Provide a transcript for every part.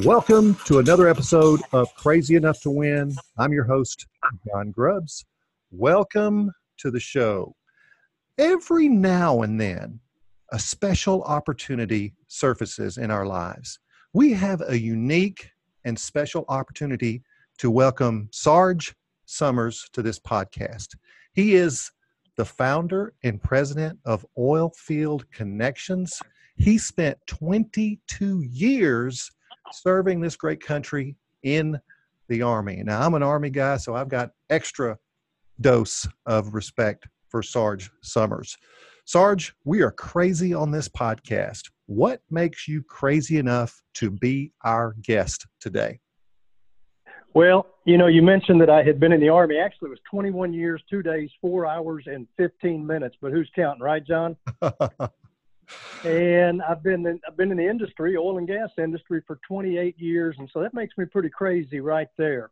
Welcome to another episode of Crazy Enough to Win. I'm your host, John Grubbs. Welcome to the show. Every now and then, a special opportunity surfaces in our lives. We have a unique and special opportunity to welcome Sarge Summers to this podcast. He is the founder and president of Oilfield Connections. He spent 22 years serving this great country in the Army. Now, I'm an Army guy, so I've got extra dose of respect for Sarge Summers. Sarge, we are crazy on this podcast. What makes you crazy enough to be our guest today? Well, you know, you mentioned that I had been in the Army. Actually, it was 21 years, two days, four hours, and 15 minutes. But who's counting, right, John? and I've been in, I've been in the industry, oil and gas industry, for 28 years, and so that makes me pretty crazy right there.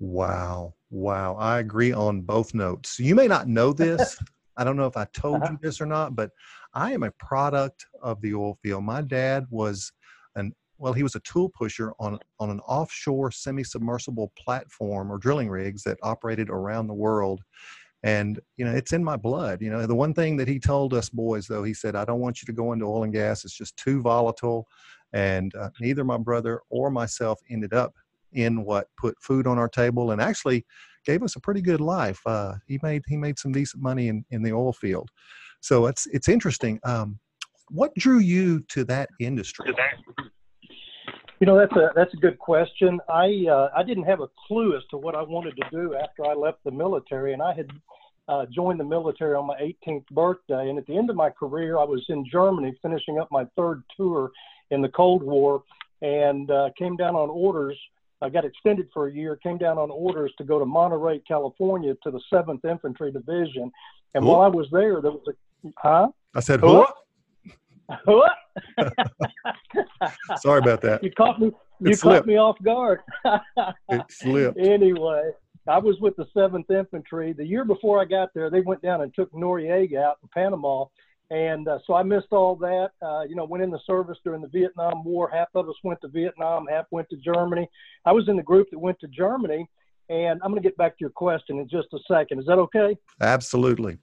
Wow, wow! I agree on both notes. You may not know this. I don't know if I told uh-huh. you this or not, but I am a product of the oil field. My dad was an well, he was a tool pusher on on an offshore semi-submersible platform or drilling rigs that operated around the world and you know it's in my blood you know the one thing that he told us boys though he said i don't want you to go into oil and gas. It's just too volatile. And uh, neither my brother or myself ended up in what put food on our table and actually gave us a pretty good life. Uh, he made he made some decent money in, in the oil field. So it's it's interesting. Um, what drew you to that industry you know that's a that's a good question. I uh, I didn't have a clue as to what I wanted to do after I left the military, and I had uh, joined the military on my 18th birthday. And at the end of my career, I was in Germany finishing up my third tour in the Cold War, and uh, came down on orders. I got extended for a year. Came down on orders to go to Monterey, California, to the Seventh Infantry Division. And while I was there, there was a huh? I said, what? What? Sorry about that. You caught me. You caught me off guard. it slipped. Anyway, I was with the Seventh Infantry. The year before I got there, they went down and took Noriega out in Panama, and uh, so I missed all that. Uh, you know, went in the service during the Vietnam War. Half of us went to Vietnam, half went to Germany. I was in the group that went to Germany, and I'm going to get back to your question in just a second. Is that okay? Absolutely.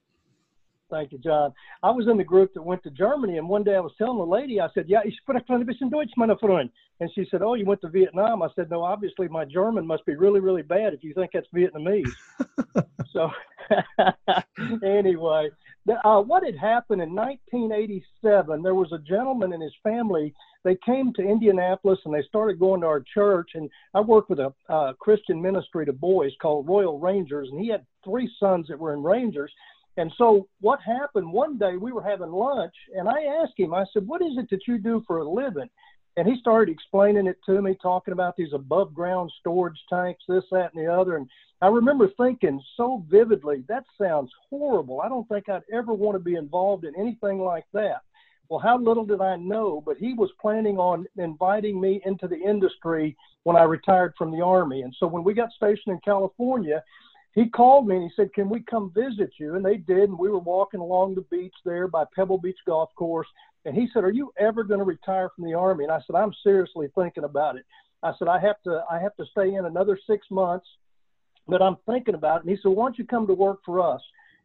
Thank you, John. I was in the group that went to Germany, and one day I was telling the lady, I said, "Yeah, ich spreche ein bisschen Deutsch, meine Freund." And she said, "Oh, you went to Vietnam?" I said, "No, obviously my German must be really, really bad if you think that's Vietnamese." so, anyway, uh, what had happened in 1987? There was a gentleman and his family. They came to Indianapolis and they started going to our church. And I worked with a uh, Christian ministry to boys called Royal Rangers, and he had three sons that were in Rangers. And so what happened one day we were having lunch and I asked him, I said, What is it that you do for a living? And he started explaining it to me, talking about these above ground storage tanks, this, that, and the other. And I remember thinking so vividly, that sounds horrible. I don't think I'd ever want to be involved in anything like that. Well, how little did I know, but he was planning on inviting me into the industry when I retired from the Army. And so when we got stationed in California, he called me and he said, Can we come visit you? And they did. And we were walking along the beach there by Pebble Beach Golf Course. And he said, Are you ever going to retire from the Army? And I said, I'm seriously thinking about it. I said, I have to, I have to stay in another six months, but I'm thinking about it. And he said, Why don't you come to work for us?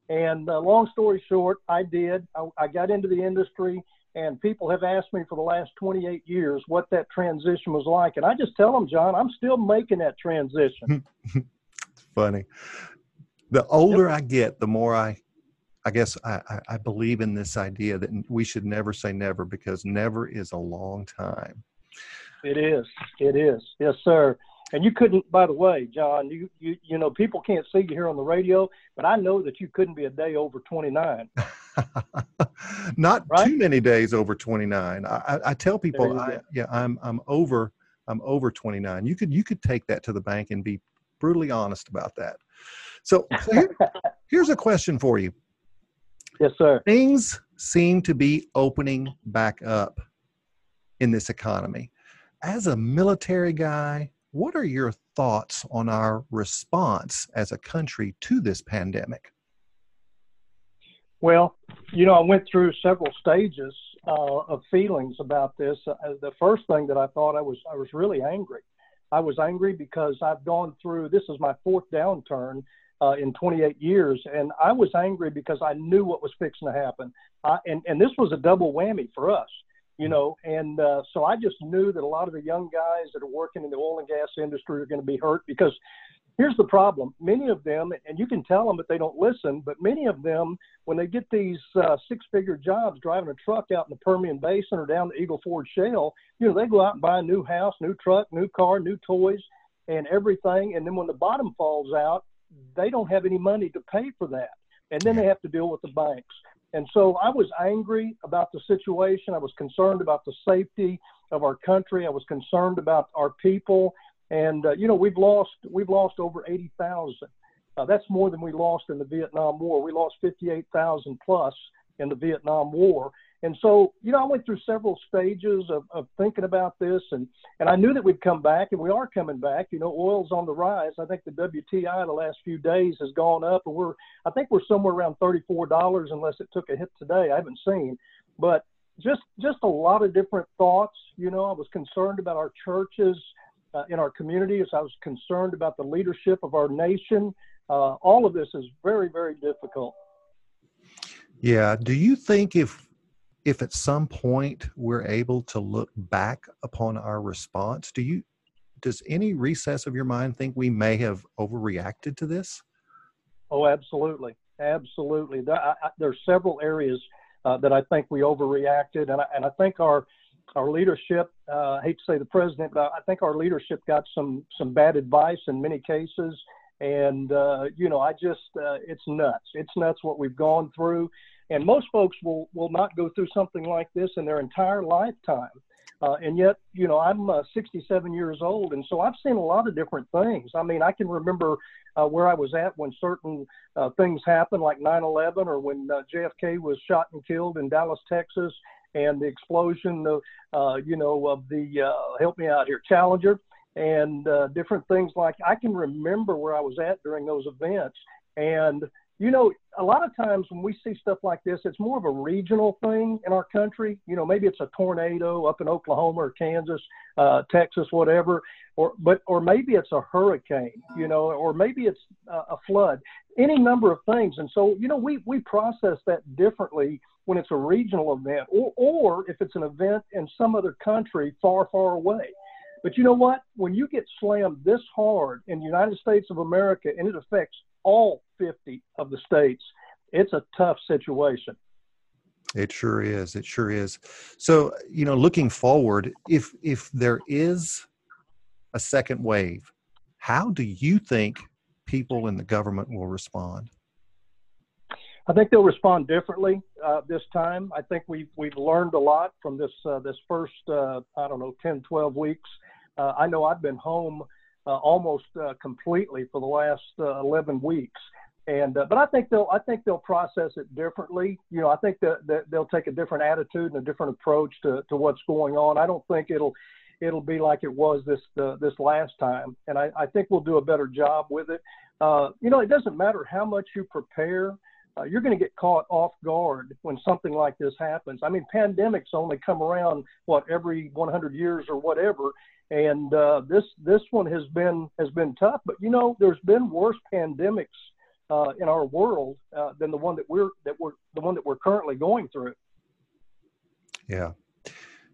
And uh, long story short, I did. I, I got into the industry, and people have asked me for the last 28 years what that transition was like. And I just tell them, John, I'm still making that transition. funny. The older. I get, the more I, I guess I, I believe in this idea that we should never say never because never is a long time. It is. It is. Yes, sir. And you couldn't, by the way, John, you, you, you know, people can't see you here on the radio, but I know that you couldn't be a day over 29. Not right? too many days over 29. I, I tell people, I, yeah, I'm, I'm over, I'm over 29. You could, you could take that to the bank and be brutally honest about that. So, so here, here's a question for you. Yes, sir. Things seem to be opening back up in this economy. As a military guy, what are your thoughts on our response as a country to this pandemic? Well, you know, I went through several stages uh, of feelings about this. Uh, the first thing that I thought I was I was really angry. I was angry because I've gone through this is my fourth downturn uh, in 28 years, and I was angry because I knew what was fixing to happen. I, and and this was a double whammy for us, you know. And uh, so I just knew that a lot of the young guys that are working in the oil and gas industry are going to be hurt because here's the problem. Many of them and you can tell them that they don't listen but many of them when they get these uh, six figure jobs driving a truck out in the permian basin or down the eagle ford shale you know they go out and buy a new house new truck new car new toys and everything and then when the bottom falls out they don't have any money to pay for that and then they have to deal with the banks. And so i was angry about the situation. I was concerned about the safety of our country. I was concerned about our people and uh, you know we've lost we've lost over 80,000. Uh, that's more than we lost in the Vietnam War. We lost 58,000 plus in the Vietnam War. And so, you know, I went through several stages of, of thinking about this, and and I knew that we'd come back, and we are coming back. You know, oil's on the rise. I think the WTI the last few days has gone up, and we're I think we're somewhere around thirty-four dollars, unless it took a hit today. I haven't seen, but just just a lot of different thoughts. You know, I was concerned about our churches uh, in our community, as I was concerned about the leadership of our nation. Uh, all of this is very, very difficult. Yeah. Do you think if if at some point we're able to look back upon our response, do you does any recess of your mind think we may have overreacted to this? Oh, absolutely, absolutely. There, I, I, there's several areas uh, that I think we overreacted, and I, and I think our our leadership, uh, I hate to say the president, but I think our leadership got some some bad advice in many cases. And uh, you know, I just uh, it's nuts. It's nuts what we've gone through. And most folks will will not go through something like this in their entire lifetime. Uh, and yet, you know, I'm uh, 67 years old, and so I've seen a lot of different things. I mean, I can remember uh, where I was at when certain uh, things happened, like 9/11, or when uh, JFK was shot and killed in Dallas, Texas, and the explosion of, uh, you know, of the uh, help me out here Challenger and uh, different things like I can remember where I was at during those events. And you know, a lot of times when we see stuff like this, it's more of a regional thing in our country. You know, maybe it's a tornado up in Oklahoma or Kansas, uh, Texas, whatever, or but or maybe it's a hurricane. You know, or maybe it's a flood. Any number of things. And so, you know, we we process that differently when it's a regional event, or or if it's an event in some other country far, far away. But you know what? When you get slammed this hard in the United States of America and it affects all 50 of the states, it's a tough situation. It sure is. It sure is. So, you know, looking forward, if if there is a second wave, how do you think people in the government will respond? I think they'll respond differently uh, this time. I think we've we've learned a lot from this uh, this first uh, I don't know 10, 12 weeks. Uh, I know I've been home uh, almost uh, completely for the last uh, 11 weeks. And but I think they'll I think they'll process it differently. You know, I think that, that they'll take a different attitude and a different approach to, to what's going on. I don't think it'll it'll be like it was this this last time, and I, I think we'll do a better job with it. you know, it doesn't matter how much you prepare. Uh, you're going to get caught off guard when something like this happens. I mean, pandemics only come around what every 100 years or whatever, and uh, this this one has been has been tough. But you know, there's been worse pandemics uh, in our world uh, than the one that we're that we're the one that we're currently going through. Yeah.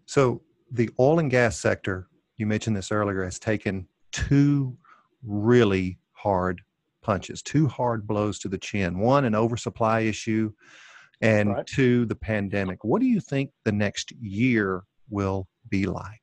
So the oil and gas sector, you mentioned this earlier, has taken two really hard punches, two hard blows to the chin. One, an oversupply issue, and right. two, the pandemic. What do you think the next year will be like?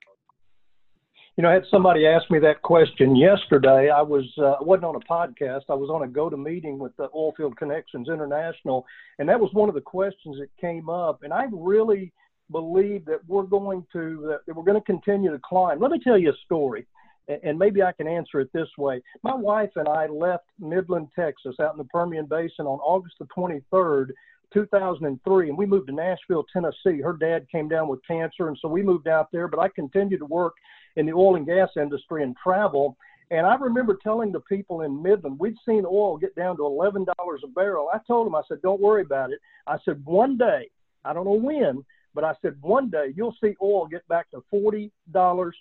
You know, I had somebody ask me that question yesterday. I was uh, wasn't on a podcast. I was on a go to meeting with the Oilfield Connections International, and that was one of the questions that came up. And I really believe that we're going to that we're going to continue to climb. Let me tell you a story, and maybe I can answer it this way. My wife and I left Midland, Texas, out in the Permian Basin on August the 23rd 2003, and we moved to Nashville, Tennessee. Her dad came down with cancer, and so we moved out there. But I continued to work in the oil and gas industry and travel. And I remember telling the people in Midland, we'd seen oil get down to $11 a barrel. I told them, I said, don't worry about it. I said, one day, I don't know when, but I said, one day you'll see oil get back to $40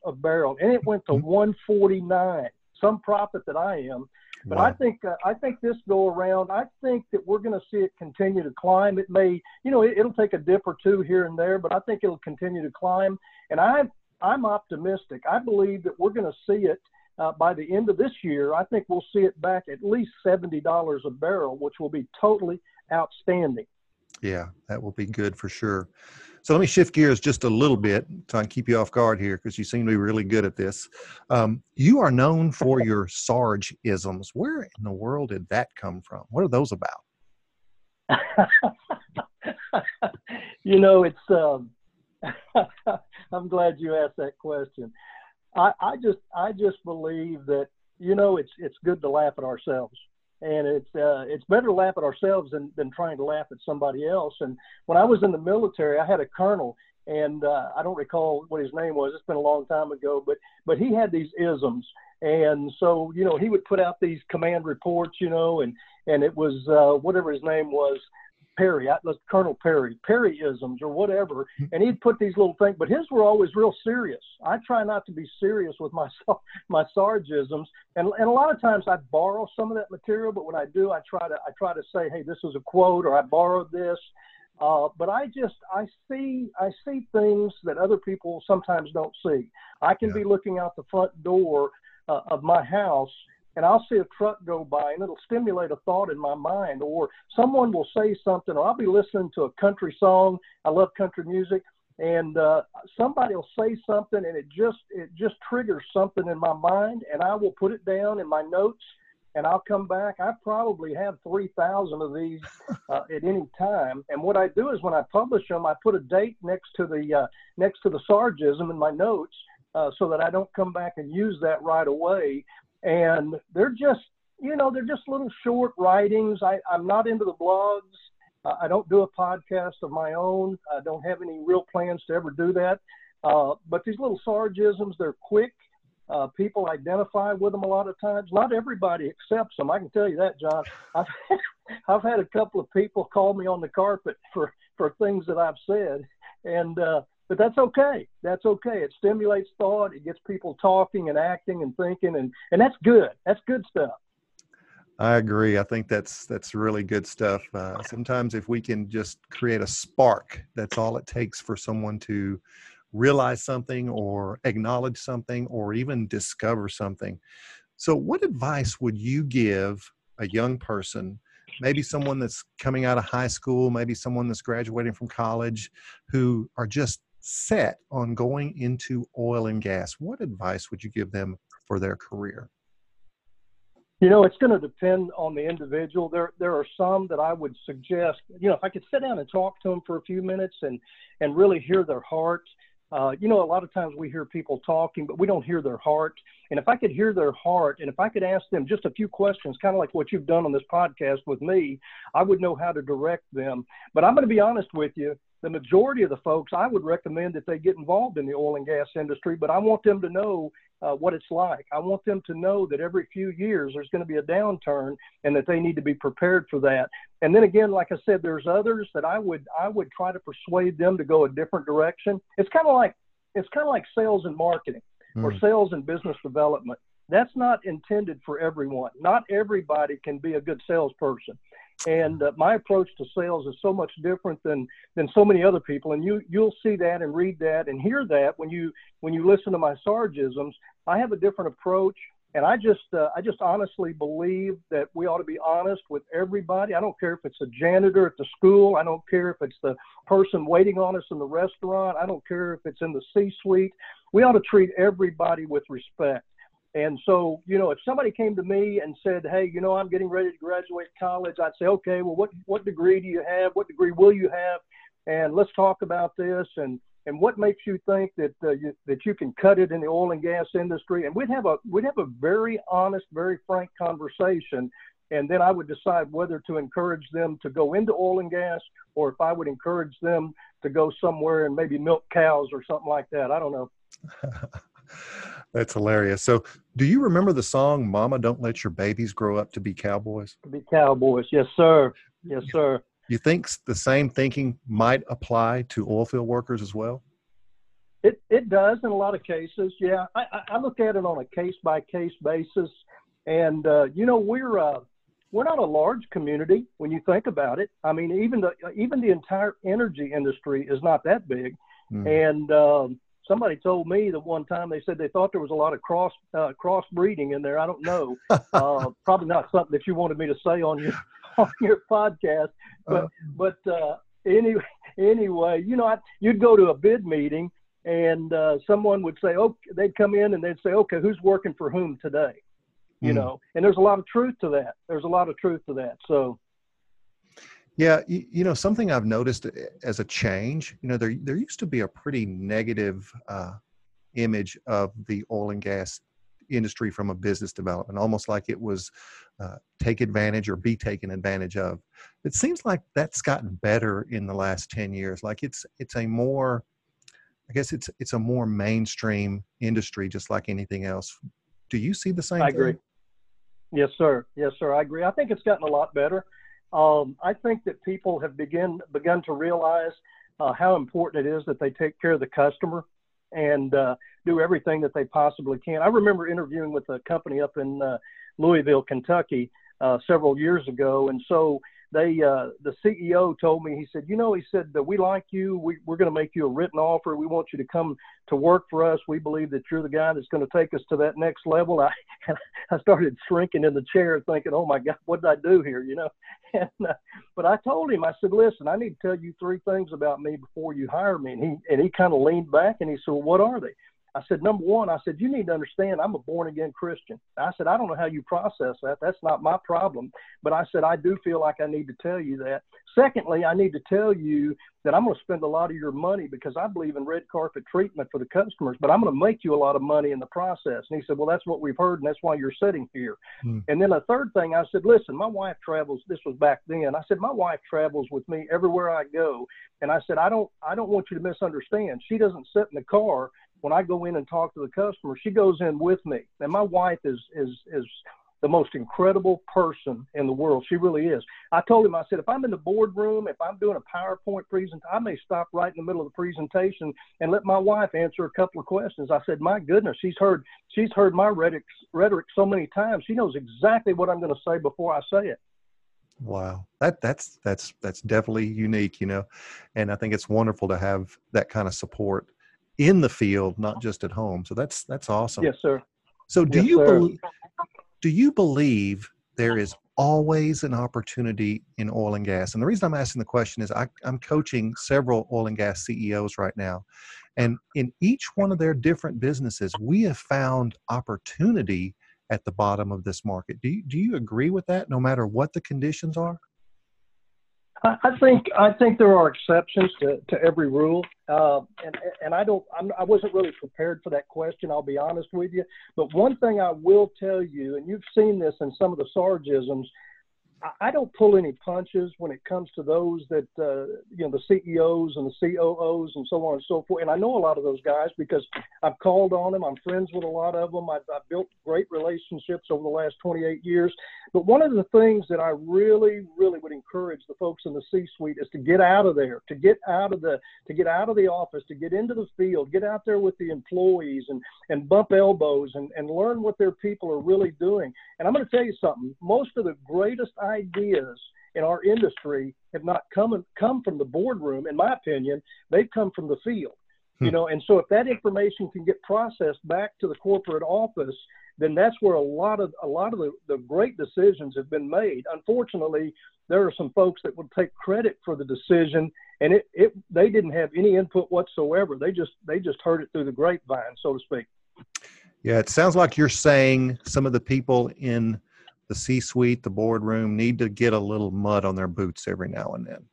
a barrel. And it went to mm-hmm. 149 some prophet that I am. But wow. I think uh, I think this go around. I think that we're going to see it continue to climb. It may, you know, it, will take a dip or two here and there, but I think it'll continue to climb. And I'm I'm optimistic. I believe that we're going to see it uh, by the end of this year. I think we'll see it back at least seventy dollars a barrel, which will be totally outstanding. Yeah, that will be good for sure. So let me shift gears just a little bit to keep you off guard here because you seem to be really good at this. Um, you are known for your Sarge isms. Where in the world did that come from? What are those about? you know, it's. Um, I'm glad you asked that question. I, I just, I just believe that you know, it's it's good to laugh at ourselves and it's uh, it's better to laugh at ourselves than than trying to laugh at somebody else. And when I was in the military, I had a colonel, and uh, I don't recall what his name was. It's been a long time ago, but but he had these isms, and so you know he would put out these command reports, you know, and and it was uh, whatever his name was. Perry, let's Colonel Perry, Perryisms or whatever, hmm. and he'd put these little things, but his were always real serious. I try not to be serious with my my Sargisms, and and a lot of times I borrow some of that material, but when I do, I try to I try to say, hey, this is a quote, or I borrowed this. Uh, but I just I see I see things that other people sometimes don't see. I can yeah. be looking out the front door uh, of my house and I'll see a truck go by and it'll stimulate a thought in my mind, or someone will say something, or I'll be listening to a country song. I love country music, and uh, somebody will say something, and it just it just triggers something in my mind, and I will put it down in my notes, and I'll come back. I probably have three thousand of these uh, at any time, and what I do is when I publish them, I put a date next to the uh, next to the sargism in my notes. Uh, so that I don't come back and use that right away and they're just you know they're just little short writings. I, i'm not into the blogs. Uh, i don't do a podcast of my own. I don't have any real plans to ever do that. Uh, but these little sargisms they're quick. Uh, people identify with them a lot of times. Not everybody accepts them. I can tell you that john. I've, I've had a couple of people call me on the carpet for for things that i've said. And uh, but that's okay. That's okay. It stimulates thought. It gets people talking and acting and thinking, and and that's good. That's good stuff. I agree. I think that's that's really good stuff. Uh, sometimes if we can just create a spark, that's all it takes for someone to realize something or acknowledge something or even discover something. So, what advice would you give a young person maybe someone that's coming out of high school, maybe someone that's graduating from college who are just set on going into oil and gas, what advice would you give them for their career? You know, it's going to depend on the individual. There, there are some that I would suggest. You know, if I could sit down and talk to them for a few minutes and and really hear their heart. Uh, you know, a lot of times we hear people talking, but we don't hear their heart. And if I could hear their heart, and if I could ask them just a few questions, kind of like what you've done on this podcast with me, I would know how to direct them. But I'm going to be honest with you the majority of the folks, I would recommend that they get involved in the oil and gas industry, but I want them to know uh, what it's like. I want them to know that every few years there's going to be a downturn and that they need to be prepared for that. And then again, like I said, there's others that I would I would try to persuade them to go a different direction. It's kind of like it's kind of like sales and marketing mm. or hmm. sales and business development. That's not intended for everyone. Not everybody can be a good salesperson and uh, my approach to sales is so much different than than so many other people. And you you'll see that and read that and hear that when you when you listen to my sargisms. I have a different approach. And i just uh, i just honestly believe that we ought to be honest with everybody. I don't care if it's a janitor at the school. I don't care if it's the person waiting on us in the restaurant. I don't care if it's in the c suite we ought to treat everybody with respect and so, you know, if somebody came to me and said, "Hey, you know, I'm getting ready to graduate college," I'd say, "Okay, well, what what degree do you have? What degree will you have? And let's talk about this. And and what makes you think that uh, you, that you can cut it in the oil and gas industry?" And we'd have a we'd have a very honest, very frank conversation. And then I would decide whether to encourage them to go into oil and gas, or if I would encourage them to go somewhere and maybe milk cows or something like that. I don't know. That's hilarious. So, do you remember the song "Mama, Don't Let Your Babies Grow Up to Be Cowboys"? To be cowboys, yes, sir. Yes, sir. You think the same thinking might apply to oilfield workers as well? It it does in a lot of cases. Yeah, I, I look at it on a case by case basis, and uh, you know we're uh, we're not a large community when you think about it. I mean, even the even the entire energy industry is not that big, mm. and um, somebody told me that one time they said they thought there was a lot of cross uh, cross breeding in there. I don't know. uh, probably not something that you wanted me to say on your on your podcast, but uh, but uh, anyway, anyway, you know, I, you'd go to a bid meeting and uh, someone would say, "Oh," they'd come in and they'd say, "Okay, who's working for whom today?" You mm. know, and there's a lot of truth to that. There's a lot of truth to that. So. Yeah, you, you know something I've noticed uh, as a change. You know, there there used to be a pretty negative uh, image of the oil and gas industry from a business development, almost like it was uh, take advantage or be taken advantage of. It seems like that's gotten better in the last ten years. Like it's it's a more I guess it's it's a more mainstream industry, just like anything else. Do you see the same? I agree. Yes, sir. Yes, sir. I agree. I think it's gotten a lot better. Um, I think that people have begin begun to realize uh, how important it is that they take care of the customer and uh, do everything that they possibly can. I remember interviewing with a company up in uh, Louisville, Kentucky, uh, several years ago, and so they uh, the CEO told me he said you know he said that we like you. We, we're going to make you a written offer. We want you to come to work for us. We believe that you're the guy that's going to take us to that next level. I I started shrinking in the chair thinking oh my God what did I do here? You know? And uh, but I told him I said listen I need to tell you three things about me before you hire me. And he and he kind of leaned back and he said well, what are they I said, number one, I said, you need to understand I'm a born again Christian. I said, I don't know how you process that. That's not my problem. But I said, I do feel like I need to tell you that. Secondly, I need to tell you that I'm going to spend a lot of your money because I believe in red carpet treatment for the customers, but I'm going to make you a lot of money in the process. And he said, Well, that's what we've heard, and that's why you're sitting here. Hmm. And then a third thing, I said, Listen, my wife travels. This was back then. I said, My wife travels with me everywhere I go. And I said, I don't, I don't want you to misunderstand. She doesn't sit in the car when I go in and talk to the customer, she goes in with me. And my wife is is is the most incredible person in the world. She really is. I told him, I said, if I'm in the boardroom, if I'm doing a PowerPoint presentation, I may stop right in the middle of the presentation and let my wife answer a couple of questions. I said, my goodness, she's heard she's heard my rhetoric rhetoric so many times. She knows exactly what I'm going to say before I say it. Wow, that that's that's that's definitely unique, you know, and I think it's wonderful to have that kind of support in the field, not just at home. So that's that's awesome. Yes, sir. So do yes, you believe do you believe there is always an opportunity in oil and gas? And the reason I'm asking the question is I, I'm coaching several oil and gas CEOs right now. And in each one of their different businesses, we have found opportunity at the bottom of this market. Do you, do you agree with that no matter what the conditions are? I think I think there are exceptions to, to every rule, uh, and and I don't I'm, I wasn't really prepared for that question. I'll be honest with you. But one thing I will tell you, and you've seen this in some of the sargisms, I don't pull any punches when it comes to those that uh, you know the CEOs and the COOs and so on and so forth. And I know a lot of those guys because I've called on them. I'm friends with a lot of them. I've, I've built great relationships over the last 28 years. But one of the things that I really, really would encourage the folks in the C-suite is to get out of there, to get out of the to get out of the office, to get into the field, get out there with the employees and and bump elbows and and learn what their people are really doing. And I'm going to tell you something. Most of the greatest in our industry have not come come from the boardroom. In my opinion, they've come from the field. Hmm. You know, and so if that information can get processed back to the corporate office, then that's where a lot of a lot of the, the great decisions have been made. Unfortunately, there are some folks that would take credit for the decision and it, it they didn't have any input whatsoever. They just they just heard it through the grapevine, so to speak. Yeah, it sounds like you're saying some of the people in the C suite, the boardroom need to get a little mud on their boots every now and then.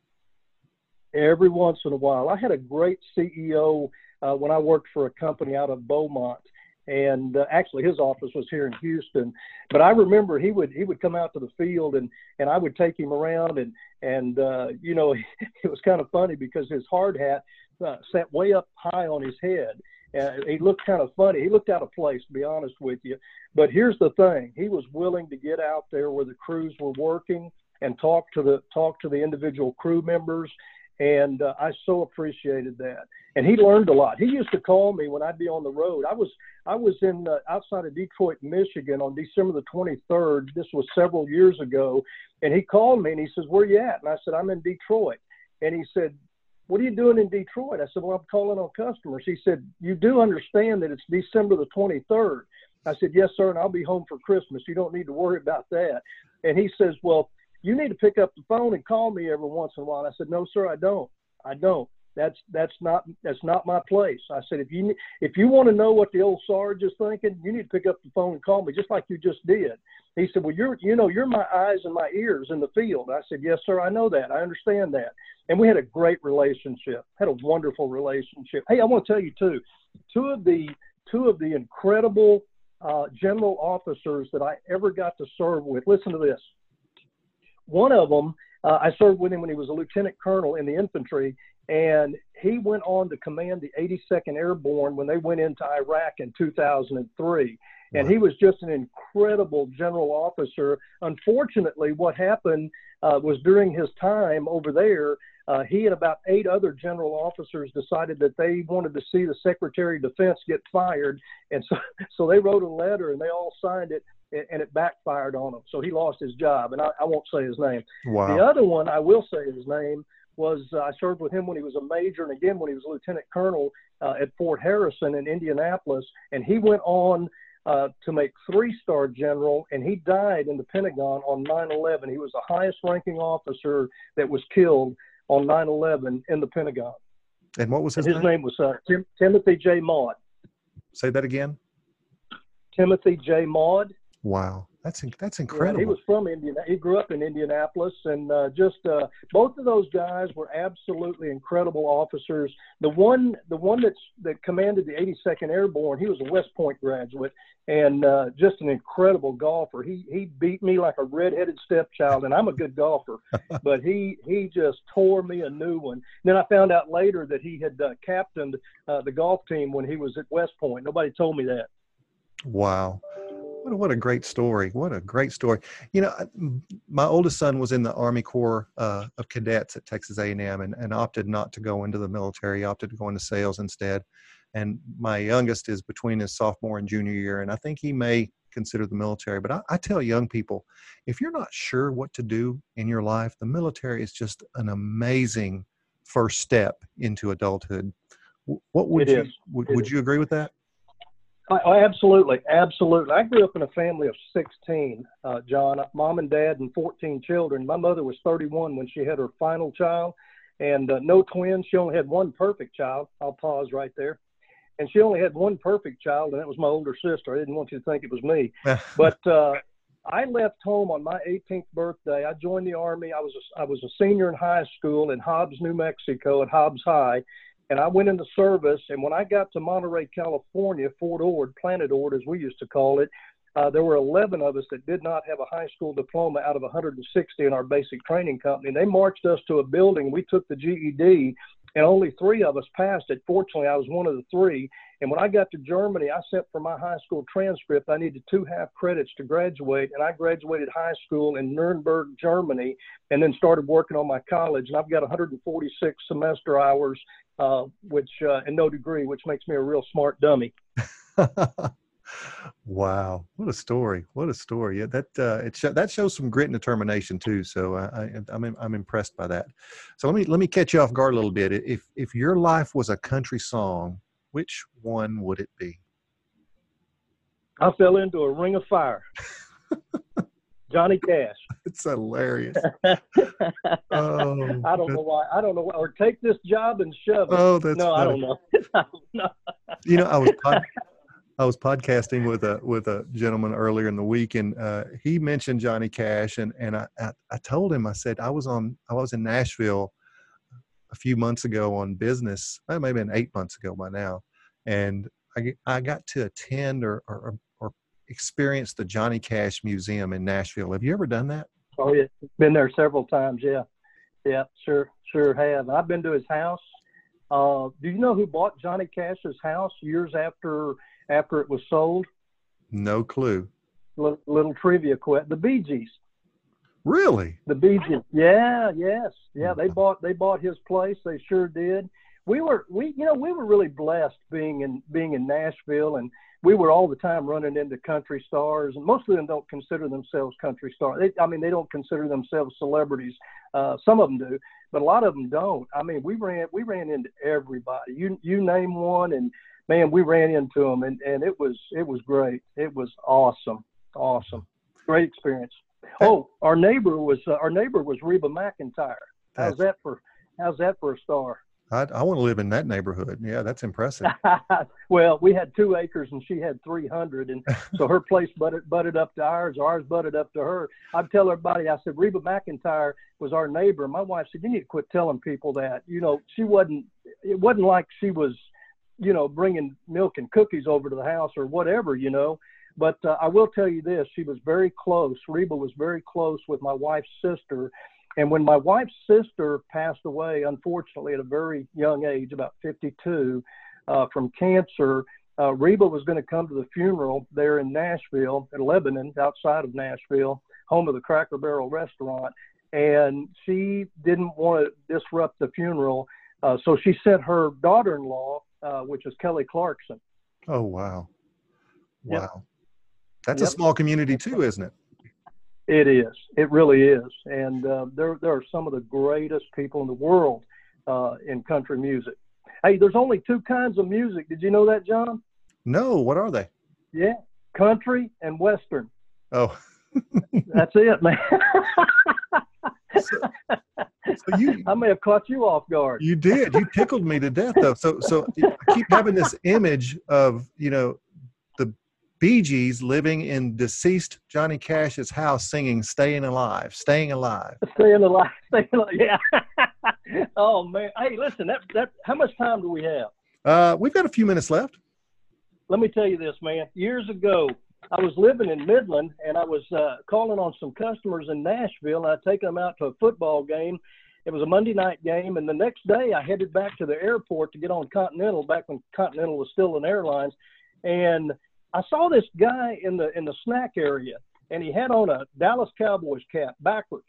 Every once in a while. I had a great CEO uh, when I worked for a company out of Beaumont. And uh, actually, his office was here in Houston. But I remember he would he would come out to the field, and and I would take him around, and and uh, you know it was kind of funny because his hard hat uh, sat way up high on his head, He looked kind of funny. He looked out of place, to be honest with you. But here's the thing: he was willing to get out there where the crews were working and talk to the talk to the individual crew members and uh, I so appreciated that. And he learned a lot. He used to call me when I'd be on the road. I was I was in uh, outside of Detroit, Michigan, on December the 23rd. This was several years ago, and he called me and he says, "Where you at?" And I said, "I'm in Detroit." And he said, "What are you doing in Detroit?" I said, "Well, I'm calling on customers." He said, "You do understand that it's December the 23rd?" I said, "Yes, sir, and I'll be home for Christmas. You don't need to worry about that." And he says, "Well." you need to pick up the phone and call me every once in a while. I said, no, sir, I don't. I don't. That's that's not that's not my place. I said, if you if you want to know what the old Sarge is thinking, you need to pick up the phone and call me, just like you just did. He said, well, you're you know you're my eyes and my ears in the field. I said, yes, sir, I know that. I understand that. And we had a great relationship. Had a wonderful relationship. Hey, I want to tell you too, two of the two of the incredible uh, general officers that I ever got to serve with. Listen to this. One of them, uh, I served with him when he was a lieutenant colonel in the infantry, and he went on to command the 82nd Airborne when they went into Iraq in 2003. And he was just an incredible general officer. Unfortunately, what happened uh, was during his time over there, uh, he and about eight other general officers decided that they wanted to see the Secretary of Defense get fired, and so so they wrote a letter and they all signed it, and it backfired on him. So he lost his job, and I, I won't say his name. Wow. The other one I will say his name was uh, I served with him when he was a major, and again when he was a lieutenant colonel uh, at Fort Harrison in Indianapolis, and he went on. Uh, to make three-star general, and he died in the Pentagon on 9/11. He was the highest-ranking officer that was killed on 9/11 in the Pentagon. And what was his, his name? name? was uh, Tim- Timothy J. Maude. Say that again. Timothy J. Maude. Wow, that's that's incredible. Yeah, he was from Indiana. He grew up in Indianapolis, and uh, just uh, both of those guys were absolutely incredible officers. The one, the one that's that commanded the 82nd Airborne, he was a West Point graduate, and uh, just an incredible golfer. He he beat me like a redheaded stepchild, and I'm a good golfer, but he he just tore me a new one. And then I found out later that he had uh, captained uh, the golf team when he was at West Point. Nobody told me that. Wow. What a, what a great story. What a great story. You know, my oldest son was in the Army Corps uh, of Cadets at Texas A&M and, and opted not to go into the military, opted to go into sales instead. And my youngest is between his sophomore and junior year, and I think he may consider the military. But I, I tell young people, if you're not sure what to do in your life, the military is just an amazing first step into adulthood. What would it you would, would you agree with that? I, I absolutely, absolutely. I grew up in a family of 16, uh, John, mom and dad, and 14 children. My mother was 31 when she had her final child, and uh, no twins. She only had one perfect child. I'll pause right there. And she only had one perfect child, and that was my older sister. I didn't want you to think it was me. But uh, I left home on my 18th birthday. I joined the Army. I was a, I was a senior in high school in Hobbs, New Mexico, at Hobbs High and I went into service. And when I got to Monterey, California, Fort Ord, Planet Ord, as we used to call it, uh, there were 11 of us that did not have a high school diploma out of 160 in our basic training company. And they marched us to a building. We took the GED, and only three of us passed it. Fortunately, I was one of the three. And when I got to Germany, I sent for my high school transcript. I needed two half credits to graduate, and I graduated high school in Nuremberg, Germany, and then started working on my college. And I've got 146 semester hours uh, which uh, and no degree, which makes me a real smart dummy. wow, what a story! What a story! Yeah, that uh, it sh- that shows some grit and determination too. So I, I, I'm I'm impressed by that. So let me let me catch you off guard a little bit. If if your life was a country song, which one would it be? I fell into a ring of fire. Johnny Cash. It's hilarious. oh, I don't know why. I don't know why. Or take this job and shove it. Oh, that's no, I funny. don't know. I don't know. you know, I was pod- I was podcasting with a with a gentleman earlier in the week, and uh, he mentioned Johnny Cash, and and I, I I told him I said I was on I was in Nashville a few months ago on business, maybe been eight months ago by now, and I I got to attend or or, or experience the Johnny Cash Museum in Nashville. Have you ever done that? Oh yeah, been there several times. Yeah, yeah, sure, sure have. I've been to his house. Uh, do you know who bought Johnny Cash's house years after after it was sold? No clue. Little, little trivia quit. The Bee Gees. Really? The Bee Gees. Yeah, yes, yeah. They bought they bought his place. They sure did. We were we you know we were really blessed being in being in Nashville, and we were all the time running into country stars, and most of them don't consider themselves country stars. They, I mean, they don't consider themselves celebrities. Uh, some of them do, but a lot of them don't. I mean, we ran we ran into everybody. You you name one, and man, we ran into them, and and it was it was great. It was awesome, awesome, great experience. Oh, our neighbor was uh, our neighbor was Reba McEntire. How's that for how's that for a star? I, I want to live in that neighborhood. Yeah, that's impressive. well, we had two acres and she had 300. And so her place butted, butted up to ours, ours butted up to her. I'd tell everybody, I said, Reba McEntire was our neighbor. My wife said, you need to quit telling people that. You know, she wasn't, it wasn't like she was, you know, bringing milk and cookies over to the house or whatever, you know. But uh, I will tell you this, she was very close. Reba was very close with my wife's sister and when my wife's sister passed away, unfortunately, at a very young age, about 52, uh, from cancer, uh, Reba was going to come to the funeral there in Nashville, in Lebanon, outside of Nashville, home of the Cracker Barrel restaurant. And she didn't want to disrupt the funeral. Uh, so she sent her daughter in law, uh, which is Kelly Clarkson. Oh, wow. Wow. Yep. That's yep. a small community, too, isn't it? It is. It really is. And uh, there, there are some of the greatest people in the world uh, in country music. Hey, there's only two kinds of music. Did you know that, John? No. What are they? Yeah, country and western. Oh, that's it, man. so, so you, I may have caught you off guard. You did. You tickled me to death, though. So, so I keep having this image of you know the Bee Gees living in deceased Johnny Cash's house singing Staying Alive, Staying Alive. Staying Alive, Staying Alive, yeah. oh, man. Hey, listen, that, that, how much time do we have? Uh, we've got a few minutes left. Let me tell you this, man. Years ago, I was living in Midland and I was uh, calling on some customers in Nashville. I'd taken them out to a football game. It was a Monday night game, and the next day I headed back to the airport to get on Continental back when Continental was still in airlines. And I saw this guy in the in the snack area, and he had on a Dallas Cowboys cap backwards.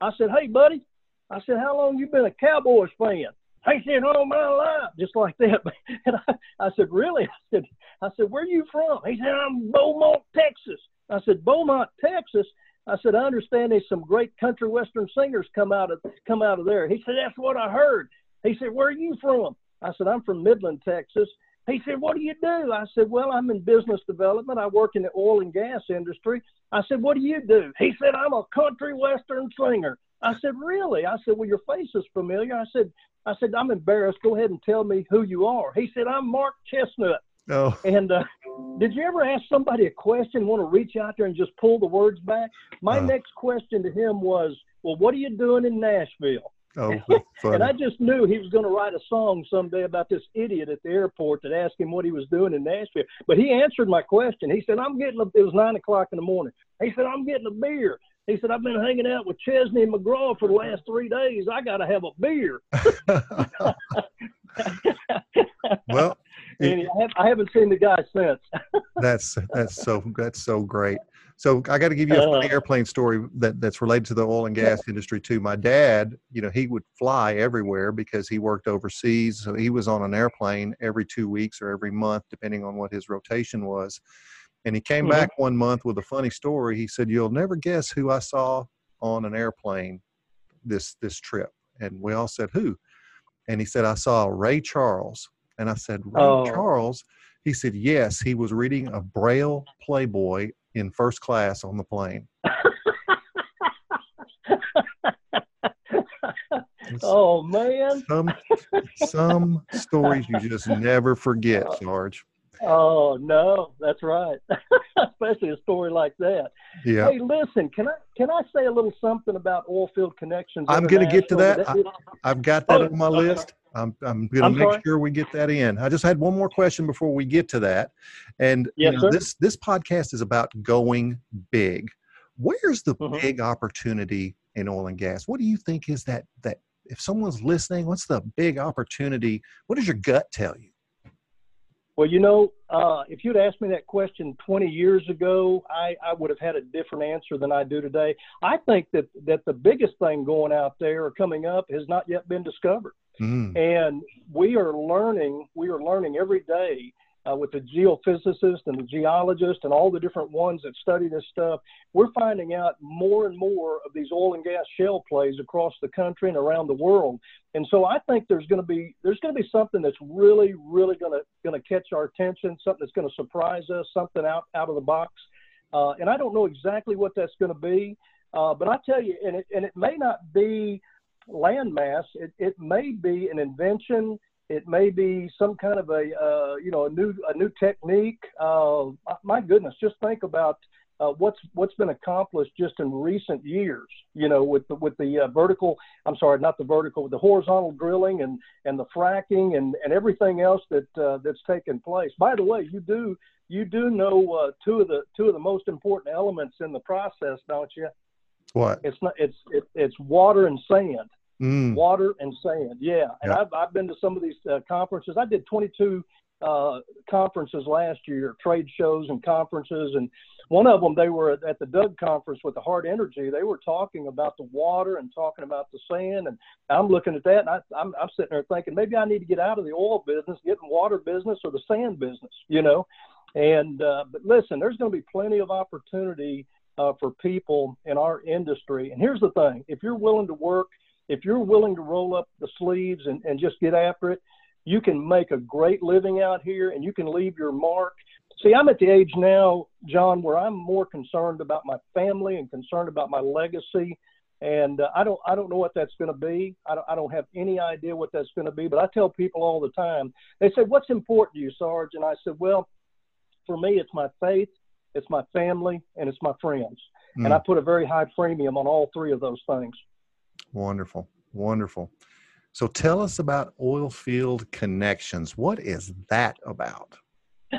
I said, "Hey, buddy," I said, "How long you been a Cowboys fan?" He said, "All my life," just like that. And I, I said, "Really?" I said, "I said, where are you from?" He said, "I'm Beaumont, Texas." I said, "Beaumont, Texas." I said, "I understand there's some great country western singers come out of come out of there." He said, "That's what I heard." He said, "Where are you from?" I said, "I'm from Midland, Texas." He said, What do you do? I said, Well, I'm in business development. I work in the oil and gas industry. I said, What do you do? He said, I'm a country western singer. I said, Really? I said, Well, your face is familiar. I said, I said, I'm embarrassed. Go ahead and tell me who you are. He said, I'm Mark Chesnutt. Oh. And uh, did you ever ask somebody a question, want to reach out there and just pull the words back? My uh. next question to him was, Well, what are you doing in Nashville? Oh, and I just knew he was going to write a song someday about this idiot at the airport that asked him what he was doing in Nashville. But he answered my question. He said, "I'm getting a." It was nine o'clock in the morning. He said, "I'm getting a beer." He said, "I've been hanging out with Chesney and McGraw for the last three days. I got to have a beer." well, it, I, have, haven't seen the guy since. that's that's so that's so great. So I got to give you a funny uh, airplane story that, that's related to the oil and gas industry too. My dad, you know, he would fly everywhere because he worked overseas. So he was on an airplane every two weeks or every month, depending on what his rotation was. And he came mm-hmm. back one month with a funny story. He said, "You'll never guess who I saw on an airplane this this trip." And we all said, "Who?" And he said, "I saw Ray Charles." And I said, "Ray oh. Charles." He said, "Yes, he was reading a Braille Playboy in first class on the plane. oh man! Some some stories you just never forget, Sarge. Oh no, that's right. Especially a story like that. Yeah. Hey, listen, can I can I say a little something about Oilfield Connections? I'm going to get to that. I, have got that oh, on my okay. list. I'm, I'm going to make sorry? sure we get that in. I just had one more question before we get to that. And yes, you know, this this podcast is about going big. Where's the mm-hmm. big opportunity in oil and gas? What do you think is that that if someone's listening, what's the big opportunity? What does your gut tell you? Well, you know, uh, if you'd asked me that question 20 years ago, I, I would have had a different answer than I do today. I think that, that the biggest thing going out there or coming up has not yet been discovered. Mm. And we are learning, we are learning every day uh, with the geophysicists and the geologists and all the different ones that study this stuff, we're finding out more and more of these oil and gas shale plays across the country and around the world. And so I think there's going to be there's going to be something that's really really going to going to catch our attention, something that's going to surprise us, something out out of the box. Uh, and I don't know exactly what that's going to be, uh, but I tell you, and it and it may not be landmass. It it may be an invention it may be some kind of a uh, you know a new a new technique. Uh, my goodness, just think about uh, what's what's been accomplished just in recent years. You know, with the, with the uh, vertical. I'm sorry, not the vertical, with the horizontal drilling and and the fracking and and everything else that uh, that's taken place. By the way, you do you do know uh, two of the two of the most important elements in the process, don't you? What? It's not. It's it, it's water and sand. Mm. Water and sand, yeah. And I've I've been to some of these uh, conferences. I did 22 uh, conferences last year, trade shows and conferences, and one of them they were at the DUG conference with the Hart Energy. They were talking about the water and talking about the sand, and I'm looking at that, and I, I'm I'm sitting there thinking maybe I need to get out of the oil business, get in water business or the sand business, you know. And uh, but listen, there's going to be plenty of opportunity uh, for people in our industry. And here's the thing: if you're willing to work if you're willing to roll up the sleeves and, and just get after it, you can make a great living out here and you can leave your mark. See, I'm at the age now, John, where I'm more concerned about my family and concerned about my legacy. And uh, I don't, I don't know what that's going to be. I don't, I don't have any idea what that's going to be. But I tell people all the time. They say, "What's important to you, Sarge?" And I said, "Well, for me, it's my faith, it's my family, and it's my friends." Mm. And I put a very high premium on all three of those things. Wonderful. Wonderful. So tell us about oil field Connections. What is that about?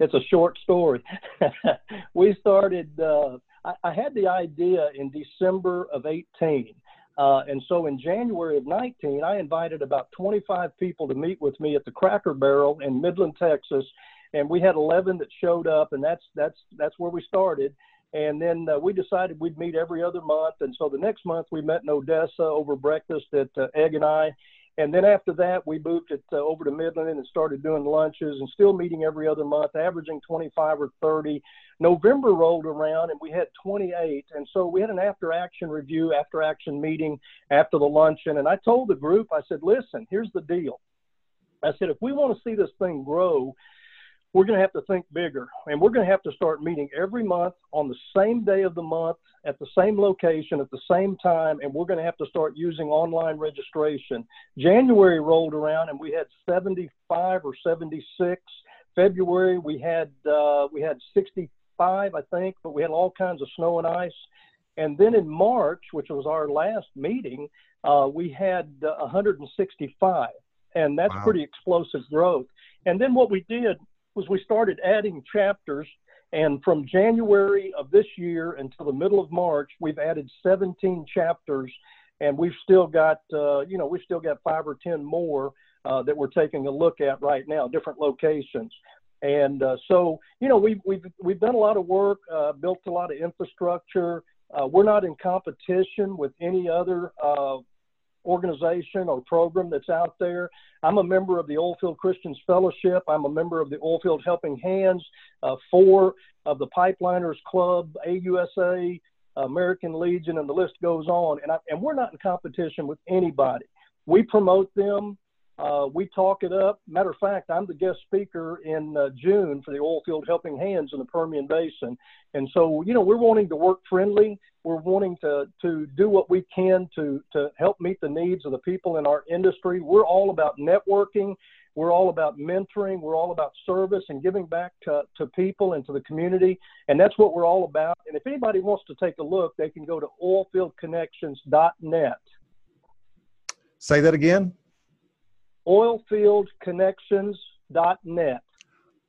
it's a short story. we started, uh, I, I, had the idea in December of 18. Uh, and so in January of 19, I invited about 25 people to meet with me at the Cracker Barrel in Midland, Texas. And we had 11 that showed up, and that's that's that's where we started. And then uh, we decided we'd meet every other month. And so the next month we met in Odessa over breakfast at uh, Egg and I. And then after that, we moved it uh, over to Midland and started doing lunches and still meeting every other month, averaging 25 or 30. November rolled around and we had 28. And so we had an after action review, after action meeting after the luncheon. And I told the group, I said, listen, here's the deal. I said, if we want to see this thing grow, we're going to have to think bigger and we're going to have to start meeting every month on the same day of the month at the same location at the same time and we're going to have to start using online registration. January rolled around and we had 75 or 76 february we had uh, we had 65 i think but we had all kinds of snow and ice. And then in march which was our last meeting uh, we had uh, 165 and that's wow. pretty explosive growth. And then what we did was we started adding chapters. And from January of this year until the middle of March, we've added 17 chapters, and we've still got, uh, you know, we've still got five or 10 more uh, that we're taking a look at right now, different locations. And uh, so, you know, we've, we've, we've done a lot of work, uh, built a lot of infrastructure. Uh, we're not in competition with any other uh, organization or program that's out there. I'm a member of the Oilfield Christians Fellowship. I'm a member of the Oilfield Helping Hands, uh, four of the Pipeliners Club, AUSA, American Legion, and the list goes on. And, I, and we're not in competition with anybody. We promote them. Uh, we talk it up. Matter of fact, I'm the guest speaker in uh, June for the Oilfield Helping Hands in the Permian Basin. And so, you know, we're wanting to work friendly. We're wanting to, to do what we can to, to help meet the needs of the people in our industry. We're all about networking. We're all about mentoring. We're all about service and giving back to, to people and to the community. And that's what we're all about. And if anybody wants to take a look, they can go to oilfieldconnections.net. Say that again oilfieldconnections.net.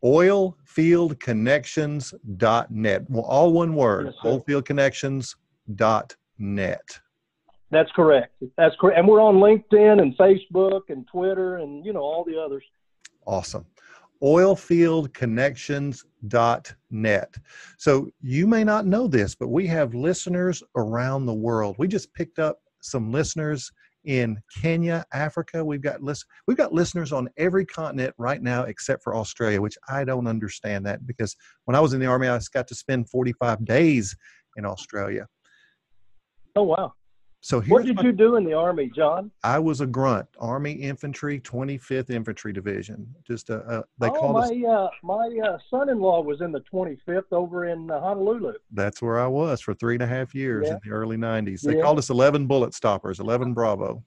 Oilfieldconnections.net. Well, all one word, yes, oilfieldconnections.net. That's correct. That's correct. And we're on LinkedIn and Facebook and Twitter and, you know, all the others. Awesome. oilfieldconnections.net. So you may not know this, but we have listeners around the world. We just picked up some listeners in Kenya, Africa. We've got list, we've got listeners on every continent right now except for Australia, which I don't understand that because when I was in the army, I got to spend 45 days in Australia. Oh wow! So what did my, you do in the Army, John? I was a grunt, Army Infantry, 25th Infantry Division. Just a, a they oh, called my, us. Uh, my uh, son-in-law was in the 25th over in uh, Honolulu. That's where I was for three and a half years yeah. in the early 90s. They yeah. called us 11 Bullet Stoppers, 11 Bravo.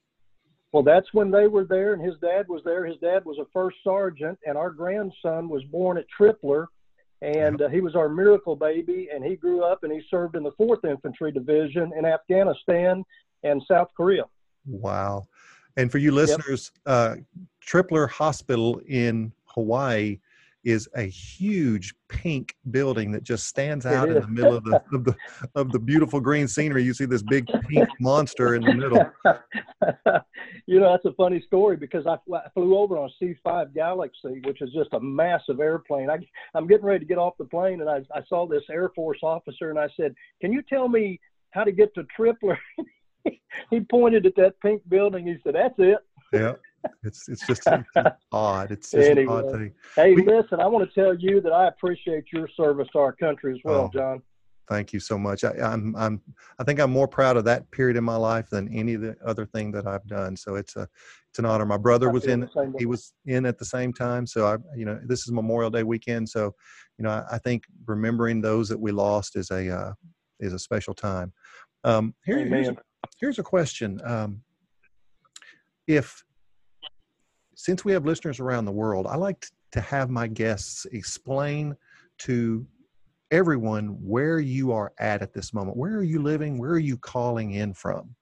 Well, that's when they were there, and his dad was there. His dad was a first sergeant, and our grandson was born at Tripler and uh, he was our miracle baby and he grew up and he served in the 4th infantry division in afghanistan and South Korea. Wow. And for you listeners, yep. uh, Tripler Hospital in Hawaii is a huge pink building that just stands out in the middle of the, of the of the beautiful green scenery. You see this big pink monster in the middle. you know, that's a funny story because I, I flew over on C5 Galaxy, which is just a massive airplane. I, I'm getting ready to get off the plane, and I, I saw this Air Force officer, and I said, "Can you tell me how to get to Tripler?" he pointed at that pink building. He said, "That's it." Yeah, it's it's just it's odd. It's just anyway. an odd thing. Hey, we, listen, I want to tell you that I appreciate your service to our country as well, oh, John. Thank you so much. I, I'm I'm I think I'm more proud of that period in my life than any of the other thing that I've done. So it's a it's an honor. My brother was in he was in at the same time. So I you know this is Memorial Day weekend. So you know I, I think remembering those that we lost is a uh, is a special time. Um, here, here's, here's a question. Um, if, since we have listeners around the world, I like to have my guests explain to everyone where you are at at this moment. Where are you living? Where are you calling in from?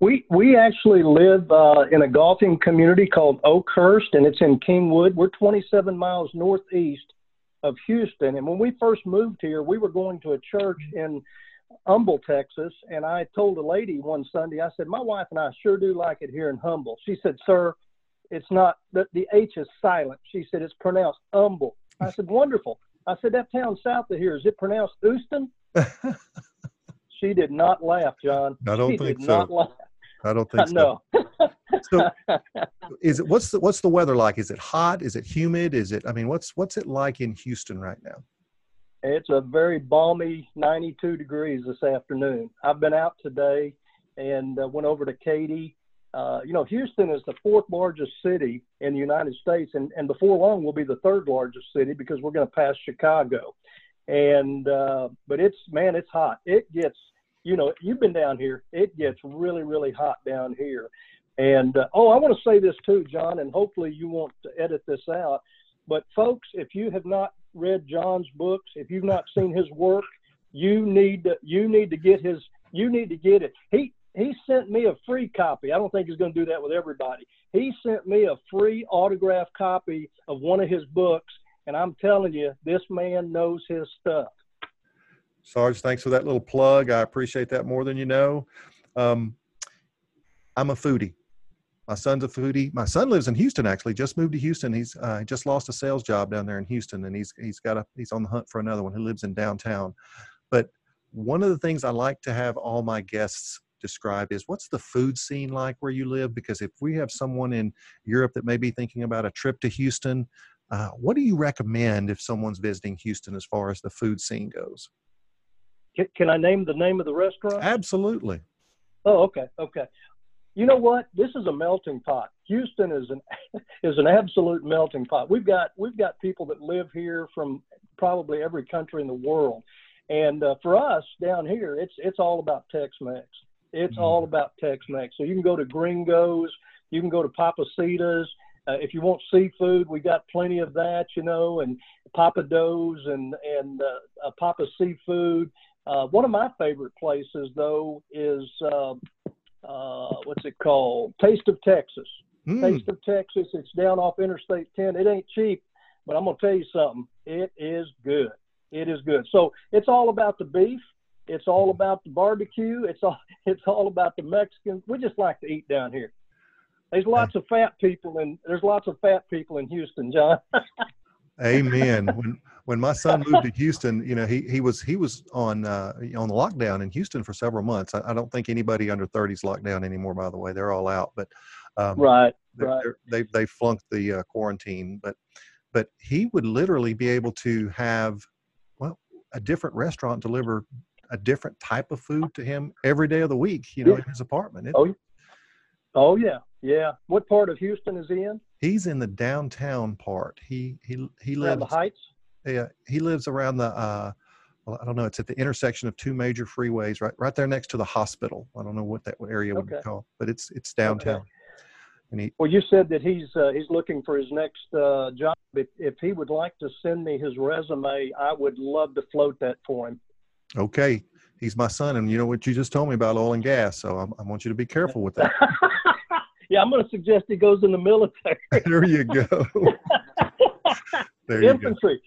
We we actually live uh, in a golfing community called Oakhurst, and it's in Kingwood. We're 27 miles northeast of Houston. And when we first moved here, we were going to a church in Humble, Texas, and I told a lady one Sunday, I said, My wife and I sure do like it here in Humble. She said, Sir, it's not the, the H is silent. She said it's pronounced Humble. I said, Wonderful. I said, That town south of here, is it pronounced Houston? she did not laugh, John. I don't she think so. I don't think so. no. so is it what's the what's the weather like? Is it hot? Is it humid? Is it I mean what's what's it like in Houston right now? It's a very balmy 92 degrees this afternoon. I've been out today and uh, went over to Katy. Uh, you know, Houston is the fourth largest city in the United States, and, and before long will be the third largest city because we're going to pass Chicago. And uh, but it's man, it's hot. It gets, you know, you've been down here. It gets really, really hot down here. And uh, oh, I want to say this too, John, and hopefully you won't edit this out. But folks, if you have not read John's books, if you've not seen his work, you need to you need to get his you need to get it. He he sent me a free copy. I don't think he's going to do that with everybody. He sent me a free autograph copy of one of his books, and I'm telling you, this man knows his stuff. Sarge, thanks for that little plug. I appreciate that more than you know. Um, I'm a foodie. My son's a foodie. My son lives in Houston. Actually, just moved to Houston. He's uh, just lost a sales job down there in Houston, and he's he's got a he's on the hunt for another one. He lives in downtown. But one of the things I like to have all my guests describe is what's the food scene like where you live? Because if we have someone in Europe that may be thinking about a trip to Houston, uh, what do you recommend if someone's visiting Houston as far as the food scene goes? Can, can I name the name of the restaurant? Absolutely. Oh, okay, okay you know what? This is a melting pot. Houston is an is an absolute melting pot. We've got we've got people that live here from probably every country in the world, and uh, for us down here, it's it's all about Tex-Mex. It's mm-hmm. all about Tex-Mex. So you can go to Gringos, you can go to Pappasito's. Uh, if you want seafood, we got plenty of that, you know, and Pappadeaux and and uh, uh, Papa Seafood. Uh, one of my favorite places though is uh, what's it called? Taste of Texas. Mm. Taste of Texas. It's down off Interstate 10. It ain't cheap, but I'm gonna tell you something. It is good. It is good. So it's all about the beef. It's all about the barbecue. It's all it's all about the Mexicans. We just like to eat down here. There's lots of fat people and there's lots of fat people in Houston, John. Amen. When when my son moved to Houston, you know, he he was he was on uh, on lockdown in Houston for several months. I, I don't think anybody under 30 is locked down anymore. By the way, they're all out. But um, right, they're, right. They they flunked the uh, quarantine. But but he would literally be able to have well a different restaurant deliver a different type of food to him every day of the week. You know, yeah. in his apartment. It, oh, oh yeah, yeah. What part of Houston is he in? He's in the downtown part. He he he lives around the Heights. Yeah, he lives around the. Uh, well, I don't know. It's at the intersection of two major freeways, right right there next to the hospital. I don't know what that area would okay. be called, but it's it's downtown. Okay. And he, well, you said that he's uh, he's looking for his next uh, job. If, if he would like to send me his resume, I would love to float that for him. Okay, he's my son, and you know what you just told me about oil and gas, so I'm, i want you to be careful with that. yeah, I'm going to suggest he goes in the military. there you go. there you Infantry.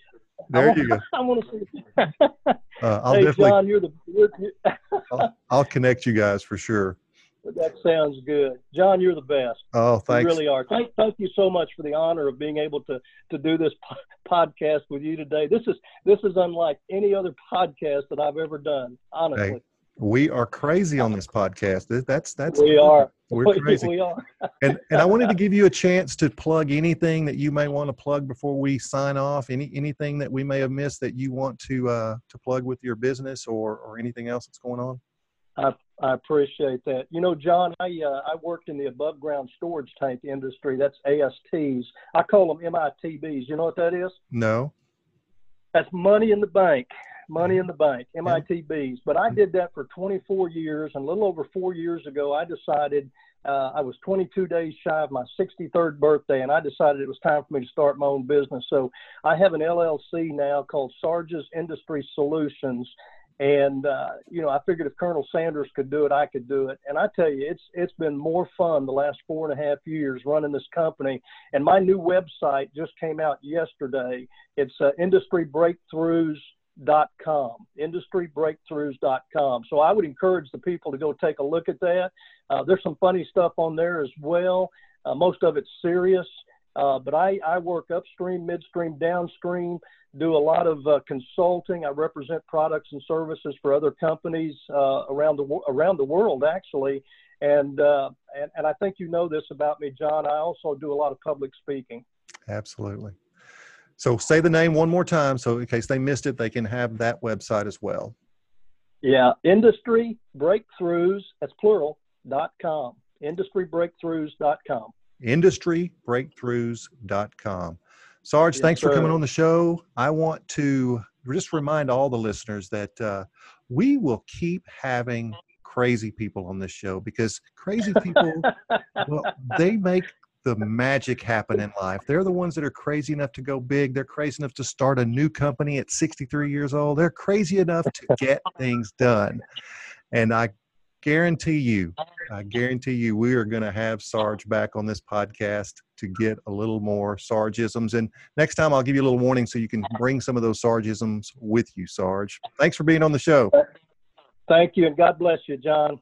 Go. There you go. I want to see. uh, I'll hey, definitely. John, you're the. You're, I'll, I'll connect you guys for sure. That sounds good, John. You're the best. Oh, thanks. You really are. Thank, thank you so much for the honor of being able to to do this po- podcast with you today. This is this is unlike any other podcast that I've ever done. Honestly. Hey, we are crazy on this podcast. That's that's we are. We're crazy. We are. and and I wanted to give you a chance to plug anything that you may want to plug before we sign off. Any anything that we may have missed that you want to uh, to plug with your business or or anything else that's going on. I I appreciate that. You know, John, I uh, I worked in the above ground storage tank industry. That's ASTs. I call them MITBs. You know what that is? No. That's money in the bank. Money in the bank, MITBs. But I did that for 24 years, and a little over four years ago, I decided uh, I was 22 days shy of my 63rd birthday, and I decided it was time for me to start my own business. So I have an LLC now called Sarge's Industry Solutions, and uh, you know, I figured if Colonel Sanders could do it, I could do it. And I tell you, it's it's been more fun the last four and a half years running this company. And my new website just came out yesterday. It's uh, industrybreakthroughs.com. Industrybreakthroughs.com. So I would encourage the people to go take a look at that. Uh, there's some funny stuff on there as well. Uh, most of it's serious. Uh, but I, I work upstream, midstream, downstream, do a lot of uh, consulting. I represent products and services for other companies uh, around the around the world, actually. And, uh, and and I think you know this about me, John. I also do a lot of public speaking. Absolutely. So say the name one more time, so in case they missed it, they can have that website as well. Yeah, industry breakthroughs. That's plural. dot com. Industrybreakthroughs.com com. Sarge, yes, thanks sir. for coming on the show. I want to just remind all the listeners that uh, we will keep having crazy people on this show because crazy people, well, they make the magic happen in life. They're the ones that are crazy enough to go big. They're crazy enough to start a new company at 63 years old. They're crazy enough to get things done. And I guarantee you, I guarantee you, we are going to have Sarge back on this podcast to get a little more Sargisms. And next time, I'll give you a little warning so you can bring some of those Sargisms with you, Sarge. Thanks for being on the show. Thank you, and God bless you, John.